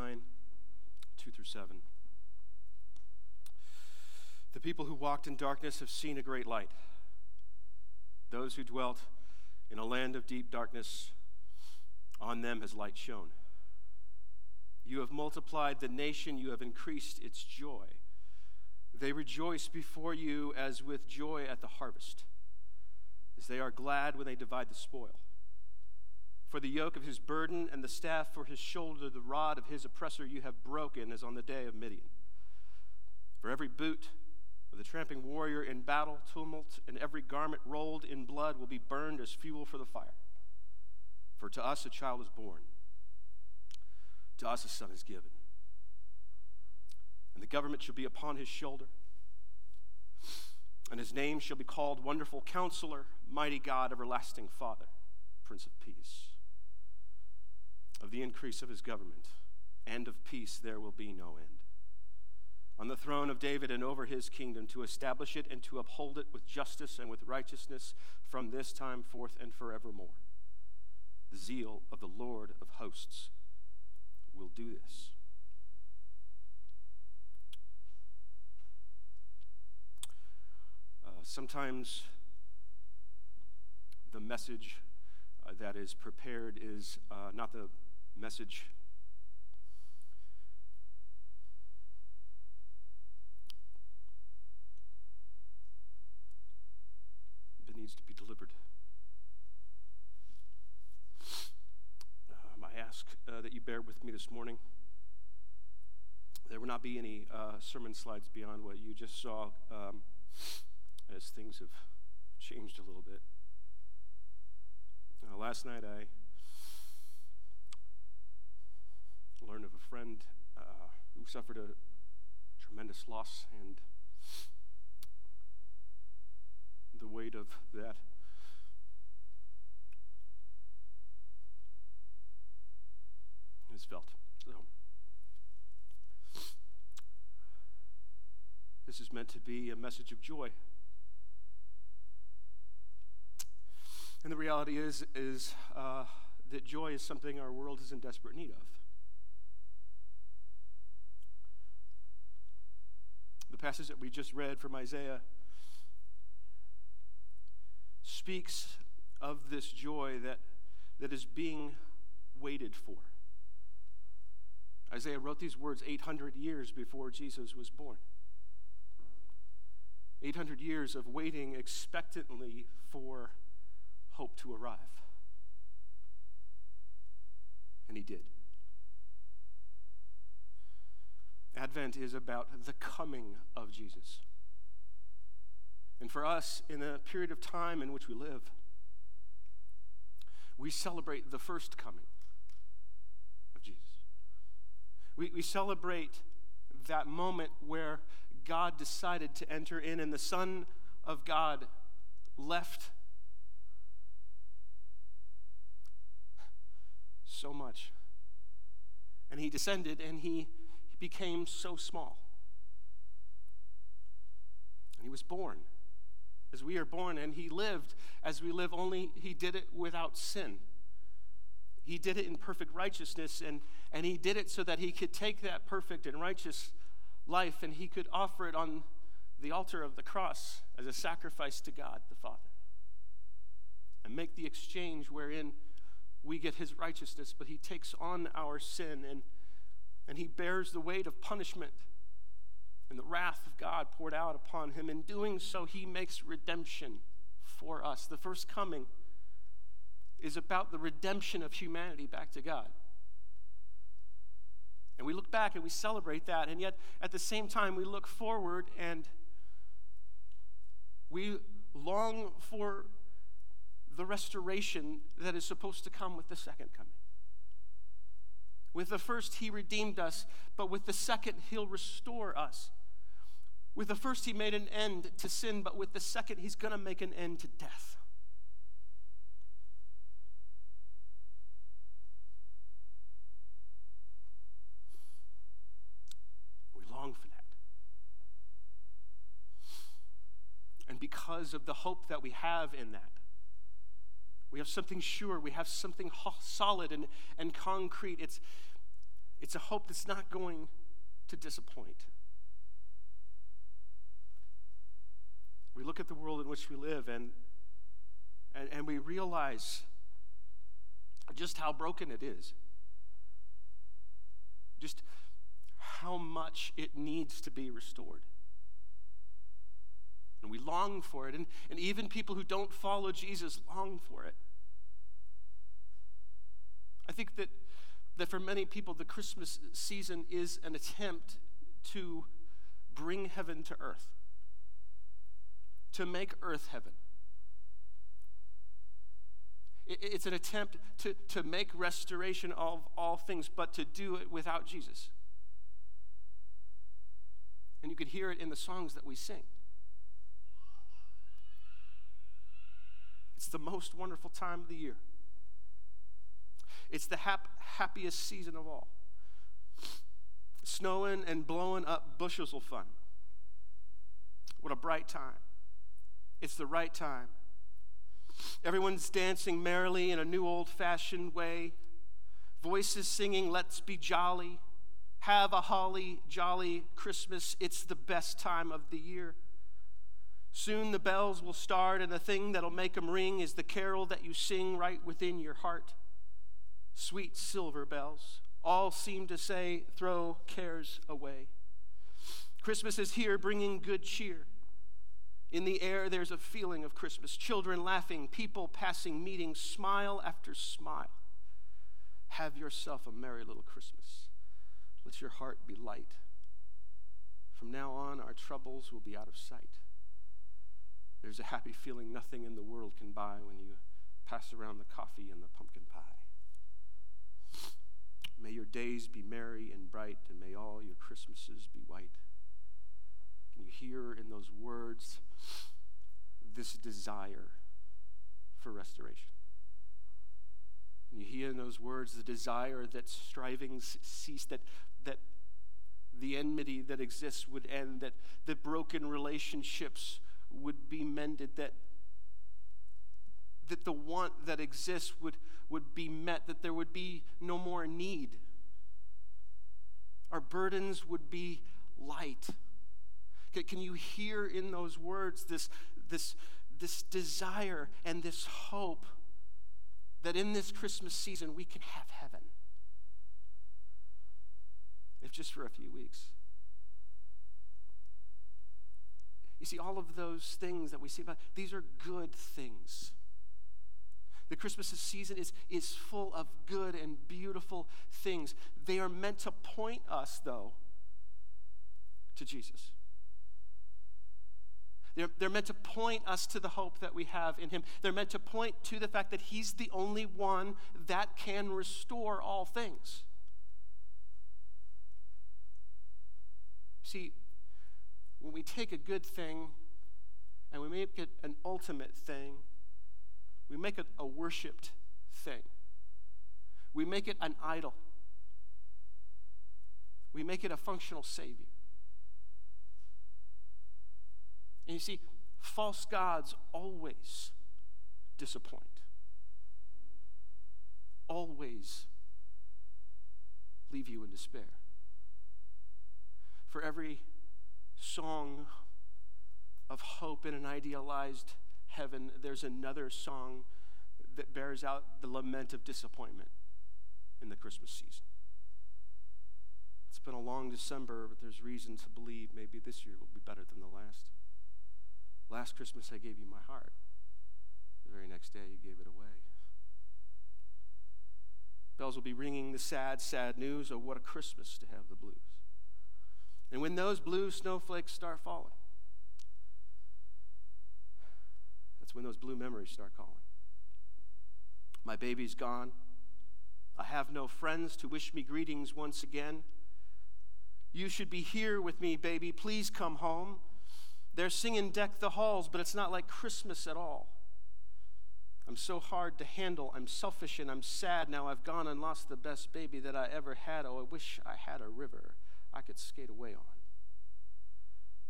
9, 2 through 7. The people who walked in darkness have seen a great light. Those who dwelt in a land of deep darkness, on them has light shone. You have multiplied the nation, you have increased its joy. They rejoice before you as with joy at the harvest, as they are glad when they divide the spoil. For the yoke of his burden and the staff for his shoulder, the rod of his oppressor you have broken as on the day of Midian. For every boot of the tramping warrior in battle, tumult, and every garment rolled in blood will be burned as fuel for the fire. For to us a child is born, to us a son is given. And the government shall be upon his shoulder, and his name shall be called Wonderful Counselor, Mighty God, Everlasting Father, Prince of Peace. Of the increase of his government and of peace there will be no end on the throne of David and over his kingdom, to establish it and to uphold it with justice and with righteousness from this time forth and forevermore. The zeal of the Lord of hosts will do this. Uh, sometimes the message uh, that is prepared is uh, not the message That needs to be delivered. Um, I ask uh, that you bear with me this morning. There will not be any uh, sermon slides beyond what you just saw um, as things have changed a little bit. Uh, last night I learned of a friend uh, who suffered a tremendous loss and the weight of that. Is felt. So, this is meant to be a message of joy. And the reality is, is uh, that joy is something our world is in desperate need of. The passage that we just read from Isaiah speaks of this joy that, that is being waited for. Isaiah wrote these words 800 years before Jesus was born. 800 years of waiting expectantly for hope to arrive. And he did. Advent is about the coming of Jesus. And for us, in the period of time in which we live, we celebrate the first coming of Jesus. We, we celebrate that moment where God decided to enter in, and the Son of God left so much. And he descended and he, became so small. And he was born as we are born, and he lived as we live, only he did it without sin. He did it in perfect righteousness, and, and he did it so that he could take that perfect and righteous life and he could offer it on the altar of the cross as a sacrifice to God the Father. And make the exchange wherein we get his righteousness, but he takes on our sin and, and he bears the weight of punishment and the wrath of God poured out upon him. In doing so, he makes redemption for us. The first coming is about the redemption of humanity back to God. And we look back and we celebrate that, and yet at the same time, we look forward and we long for the restoration that is supposed to come with the second coming. With the first, he redeemed us, but with the second, he'll restore us. With the first, he made an end to sin, but with the second, he's going to make an end to death. We long for that. And because of the hope that we have in that, we have something sure, we have something solid and, and concrete. It's, It's a hope that's not going to disappoint. We look at the world in which we live and, and, and we realize just how broken it is. Just how much it needs to be restored. Long for it. And, and even people who don't follow Jesus long for it. I think that, that for many people, the Christmas season is an attempt to bring heaven to earth, to make earth heaven. It's an attempt to, to make restoration of all things, but to do it without Jesus. And you could hear it in the songs that we sing. It's the most wonderful time of the year. It's the hap- happiest season of all. Snowing and blowing up bushels of fun. What a bright time. It's the right time. Everyone's dancing merrily in a new old fashioned way. Voices singing, Let's be jolly. Have a holly jolly Christmas. It's the best time of the year. Soon the bells will start, and the thing that'll make them ring is the carol that you sing right within your heart. Sweet silver bells all seem to say, Throw cares away. Christmas is here bringing good cheer. In the air, there's a feeling of Christmas. Children laughing, people passing, meeting, smile after smile. Have yourself a merry little Christmas. Let your heart be light. From now on, our troubles will be out of sight. There's a happy feeling nothing in the world can buy when you pass around the coffee and the pumpkin pie. May your days be merry and bright, and may all your Christmases be white. Can you hear in those words this desire for restoration? Can you hear in those words the desire that strivings cease, that, that the enmity that exists would end, that the broken relationships would be mended, that, that the want that exists would, would be met, that there would be no more need. Our burdens would be light. Can you hear in those words this, this, this desire and this hope that in this Christmas season we can have heaven? If just for a few weeks. You see, all of those things that we see about, these are good things. The Christmas season is, is full of good and beautiful things. They are meant to point us, though, to Jesus. They're, they're meant to point us to the hope that we have in Him. They're meant to point to the fact that He's the only one that can restore all things. See, when we take a good thing and we make it an ultimate thing, we make it a worshiped thing. We make it an idol. We make it a functional Savior. And you see, false gods always disappoint, always leave you in despair. For every song of hope in an idealized heaven, there's another song that bears out the lament of disappointment in the Christmas season. It's been a long December, but there's reason to believe maybe this year will be better than the last. Last Christmas, I gave you my heart. The very next day, you gave it away. Bells will be ringing the sad, sad news of what a Christmas to have the blues. And when those blue snowflakes start falling, that's when those blue memories start calling. My baby's gone. I have no friends to wish me greetings once again. You should be here with me, baby. Please come home. They're singing Deck the Halls, but it's not like Christmas at all. I'm so hard to handle. I'm selfish and I'm sad. Now I've gone and lost the best baby that I ever had. Oh, I wish I had a river I could skate away on.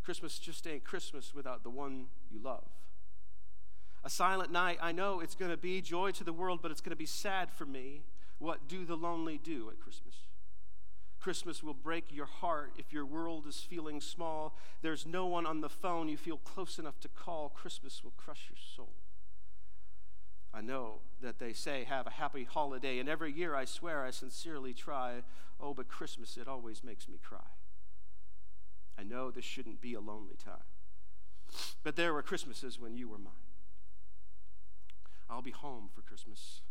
Christmas just ain't Christmas without the one you love. A silent night, I know it's going to be joy to the world, but it's going to be sad for me. What do the lonely do at Christmas? Christmas will break your heart if your world is feeling small. There's no one on the phone you feel close enough to call. Christmas will crush your soul. I know that they say, have a happy holiday, and every year I swear I sincerely try. Oh, but Christmas, it always makes me cry. I know this shouldn't be a lonely time. But there were Christmases when you were mine. I'll be home for Christmas,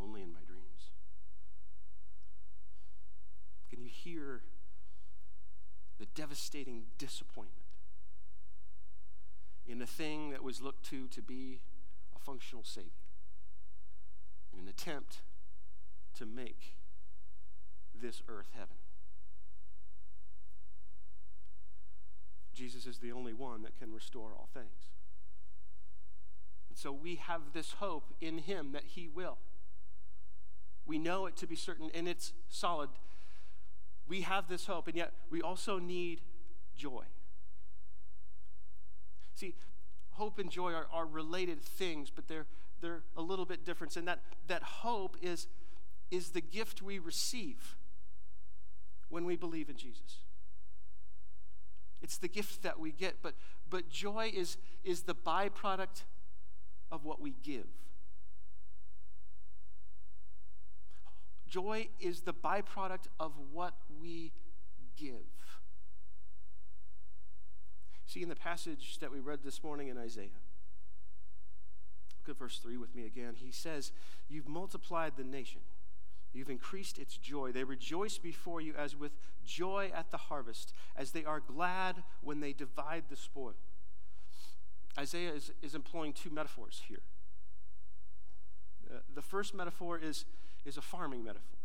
only in my dreams. Can you hear the devastating disappointment in a thing that was looked to to be Savior in an attempt to make this earth heaven? Jesus is the only one that can restore all things. And so we have this hope in him that he will. We know it to be certain, and it's solid. We have this hope, and yet we also need joy. See, hope and joy are, are related things, but they're, they're a little bit different. And that, that hope is, is the gift we receive when we believe in Jesus. It's the gift that we get, but, but joy is, is the byproduct of what we give. Joy is the byproduct of what we give. See, in the passage that we read this morning in Isaiah, look at verse 3 with me again. He says, You've multiplied the nation You've increased its joy. They rejoice before you as with joy at the harvest, as they are glad when they divide the spoil. Isaiah is, is employing two metaphors here. Uh, the first metaphor is, is a farming metaphor.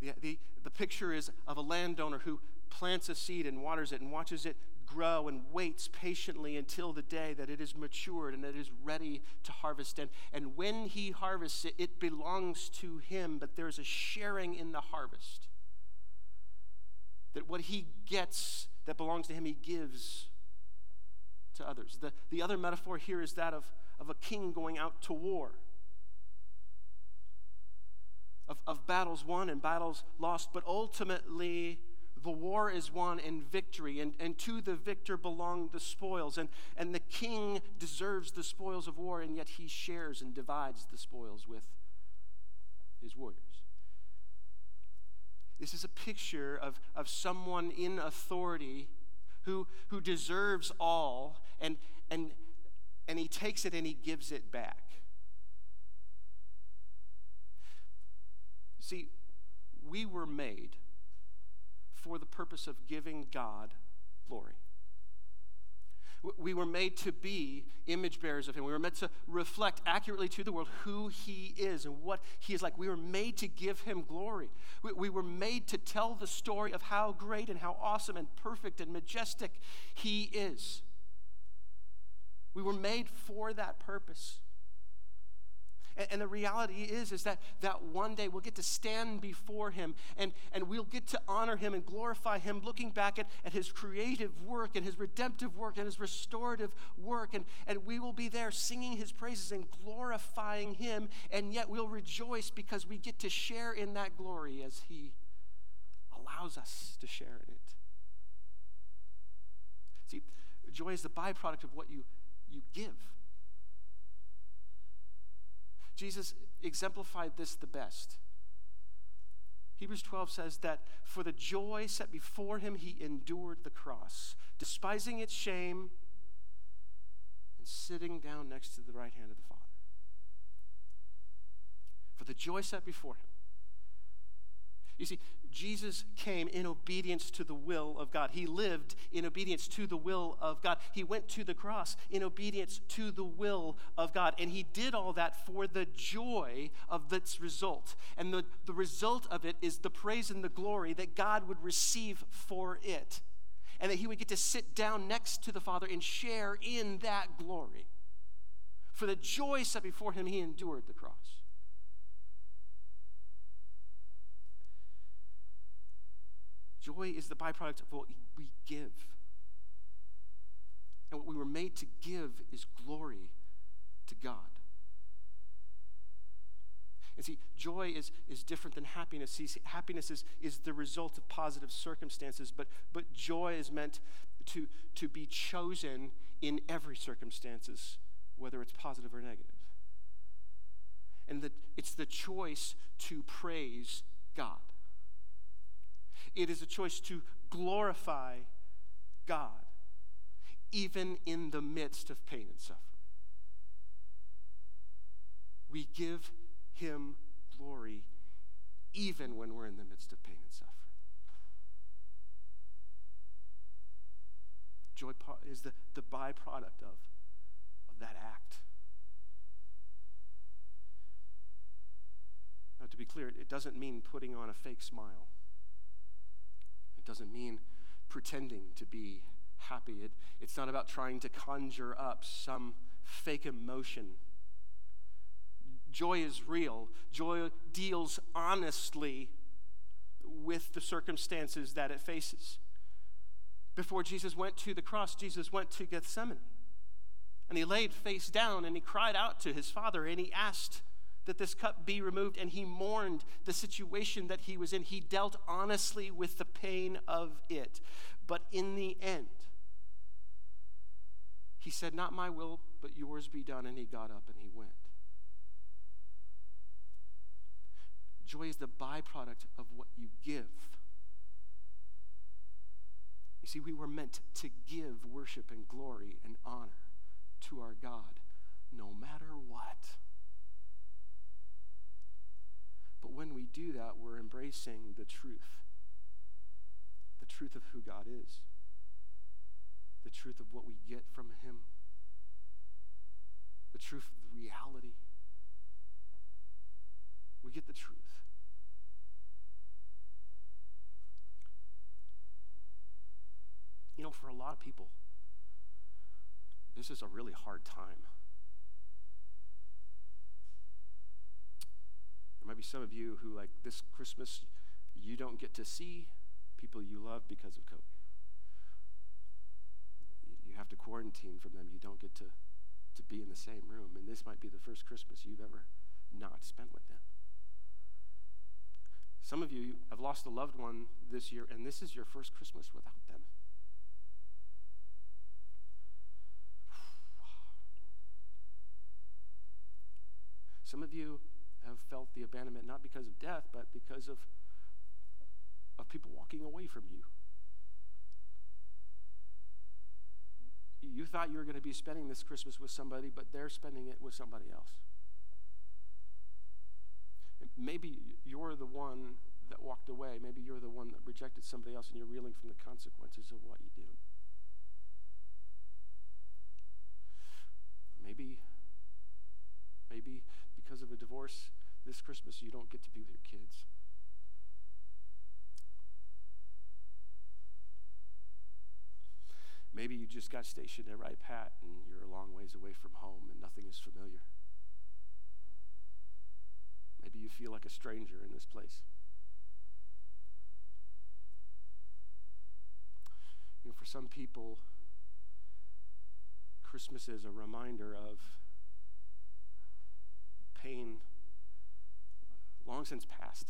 The, the, the picture is of a landowner who plants a seed and waters it and watches it grow and waits patiently until the day that it is matured and it is ready to harvest. And, and when he harvests it, it belongs to him, but there's a sharing in the harvest. That what he gets that belongs to him, he gives to others. The, the other metaphor here is that of, of a king going out to war. Of, of battles won and battles lost, but ultimately the war is won in victory, and, and to the victor belong the spoils. And, and the king deserves the spoils of war, and yet he shares and divides the spoils with his warriors. This is a picture of, of someone in authority who, who deserves all, and, and, and he takes it and he gives it back. See, we were made for the purpose of giving God glory. We were made to be image bearers of Him. We were meant to reflect accurately to the world who He is and what He is like. We were made to give Him glory. We, were made to tell the story of how great and how awesome and perfect and majestic He is. We were made for that purpose. And, and, the reality is, is that, that one day we'll get to stand before him and, and we'll get to honor him and glorify him, looking back at, at his creative work and his redemptive work and his restorative work. And, and we will be there singing his praises and glorifying him. And yet we'll rejoice because we get to share in that glory as he allows us to share in it. See, joy is the byproduct of what you, you give. Jesus exemplified this the best. Hebrews 12 says that for the joy set before him, he endured the cross, despising its shame and sitting down next to the right hand of the Father. For the joy set before him, you see, Jesus came in obedience to the will of God. He lived in obedience to the will of God. He went to the cross in obedience to the will of God. And he did all that for the joy of this result. And the, the result of it is the praise and the glory that God would receive for it. And that he would get to sit down next to the Father and share in that glory. For the joy set before him, he endured the cross. Joy is the byproduct of what we give. And what we were made to give is glory to God. And see, joy is, is different than happiness. See, happiness is, is the result of positive circumstances, but, but joy is meant to, to be chosen in every circumstances, whether it's positive or negative. And that it's the choice to praise God. It is a choice to glorify God, even in the midst of pain and suffering. We give him glory even when we're in the midst of pain and suffering. Joy is the, the byproduct of, of that act. Now, to be clear, it doesn't mean putting on a fake smile. Doesn't mean pretending to be happy. It, it's not about trying to conjure up some fake emotion Joy is real. Joy deals honestly with the circumstances that it faces. Before Jesus went to the cross, Jesus went to Gethsemane. And he laid face down and he cried out to his father and he asked that this cup be removed and he mourned the situation that he was in. He dealt honestly with the pain of it. But in the end, he said, Not my will, but yours be done. And he got up and he went. Joy is the byproduct of what you give. You see, we were meant to give worship and glory and honor to our God no matter what. But when we do that, we're embracing the truth the truth of who God is, the truth of what we get from Him, the truth of the reality. We get the truth. You know, for a lot of people, this is a really hard time. There might be some of you who, like this Christmas, you don't get to see people you love because of COVID. You have to quarantine from them. You don't get to, to be in the same room. And this might be the first Christmas you've ever not spent with them. Some of you have lost a loved one this year, and this is your first Christmas without them. Some of you have felt the abandonment not because of death, but because of, of people walking away from you. You thought you were going to be spending this Christmas with somebody, but they're spending it with somebody else. Maybe you're the one that walked away. Maybe you're the one that rejected somebody else and you're reeling from the consequences of what you did. Maybe, maybe because of a divorce this Christmas, you don't get to be with your kids. Maybe you just got stationed at Wright-Patt and you're a long ways away from home and nothing is familiar. Maybe you feel like a stranger in this place. You know, for some people, Christmas is a reminder of pain long since past,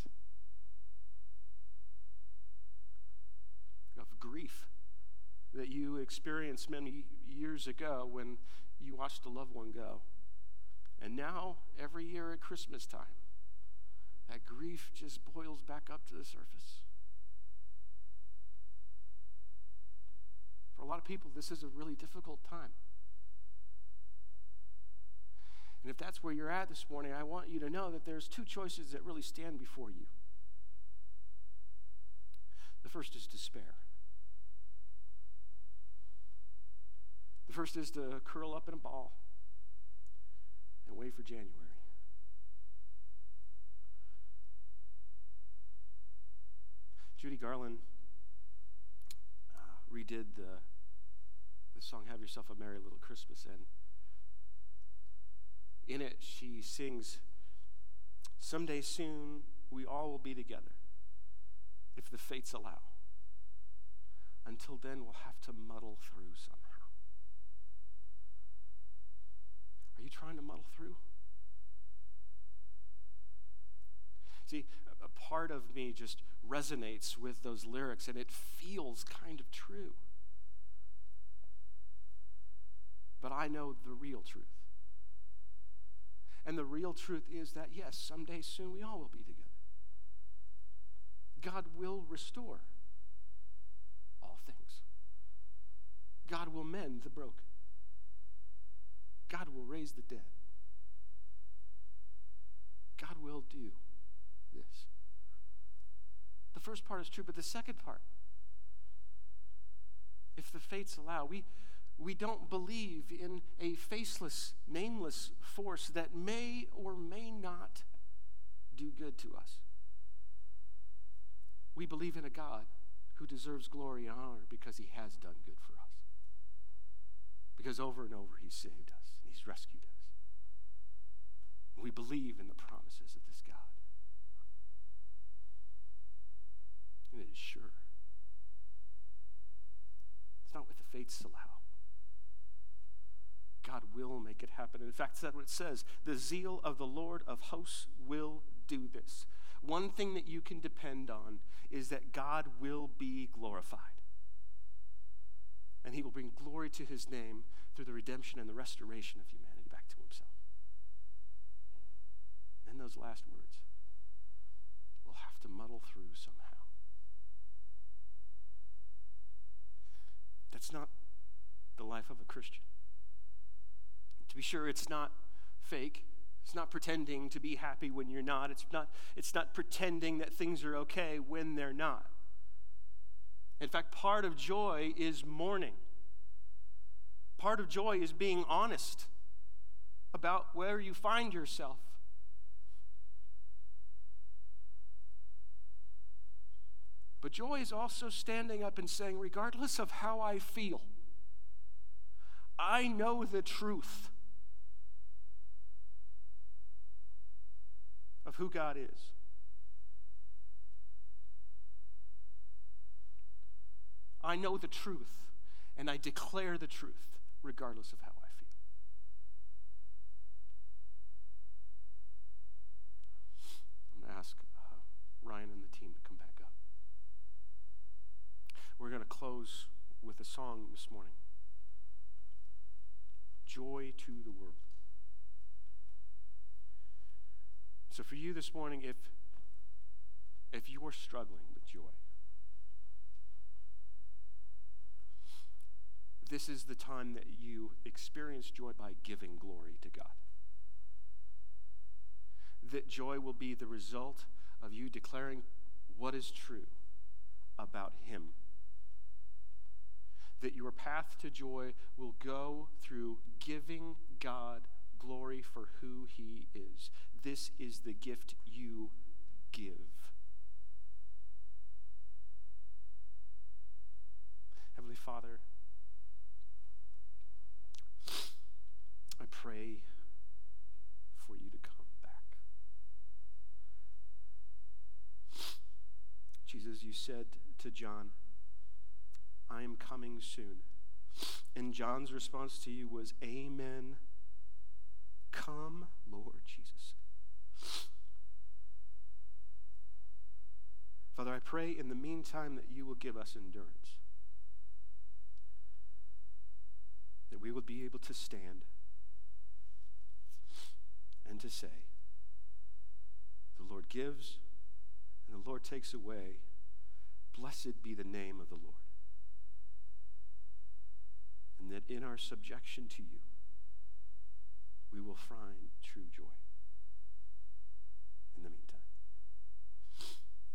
of grief that you experienced many years ago when you watched a loved one go. And now, every year at Christmas time, that grief just boils back up to the surface. For a lot of people, this is a really difficult time. And if that's where you're at this morning, I want you to know that there's two choices that really stand before you. The first is despair. The first is to curl up in a ball and wait for January. Judy Garland uh, redid the, the song Have Yourself a Merry Little Christmas, and in it, she sings, Someday soon we all will be together if the fates allow. Until then, we'll have to muddle through somehow. Are you trying to muddle through? See, a part of me just resonates with those lyrics and it feels kind of true. But I know the real truth. And the real truth is that, yes, someday soon we all will be together. God will restore all things. God will mend the broken. God will raise the dead. God will do this. The first part is true, but the second part, if the fates allow, we, we don't believe in a faceless, nameless force that may or may not do good to us. We believe in a God who deserves glory and honor because he has done good for us. Because over and over he's saved us and he's rescued us. We believe in the promises of this God. And it is sure. It's not what the fates allow. God will make it happen. In fact, that's what it says. The zeal of the Lord of hosts will do this. One thing that you can depend on is that God will be glorified. And he will bring glory to his name through the redemption and the restoration of humanity back to himself. Then those last words will have to muddle through somehow. That's not the life of a Christian. To be sure, it's not fake. It's not pretending to be happy when you're not. It's not, it's not pretending that things are okay when they're not. In fact, part of joy is mourning. Part of joy is being honest about where you find yourself. But joy is also standing up and saying, regardless of how I feel, I know the truth. Who God is. I know the truth, and I declare the truth regardless of how I feel. I'm going to ask uh, Ryan and the team to come back up. We're going to close with a song this morning Joy to the World. So for you this morning, if if you're struggling with joy, this is the time that you experience joy by giving glory to God. That joy will be the result of you declaring what is true about Him. That your path to joy will go through giving God glory for who He is. This is the gift you give. Heavenly Father, I pray for you to come back. Jesus, you said to John, I am coming soon. And John's response to you was, Amen. Come, Lord Jesus. Father, I pray in the meantime that you will give us endurance, that we will be able to stand and to say, The Lord gives and the Lord takes away. Blessed be the name of the Lord. And that in our subjection to you, we will find true joy in the meantime.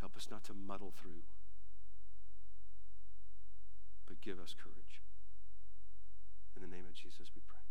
Help us not to muddle through, but give us courage. In the name of Jesus, we pray.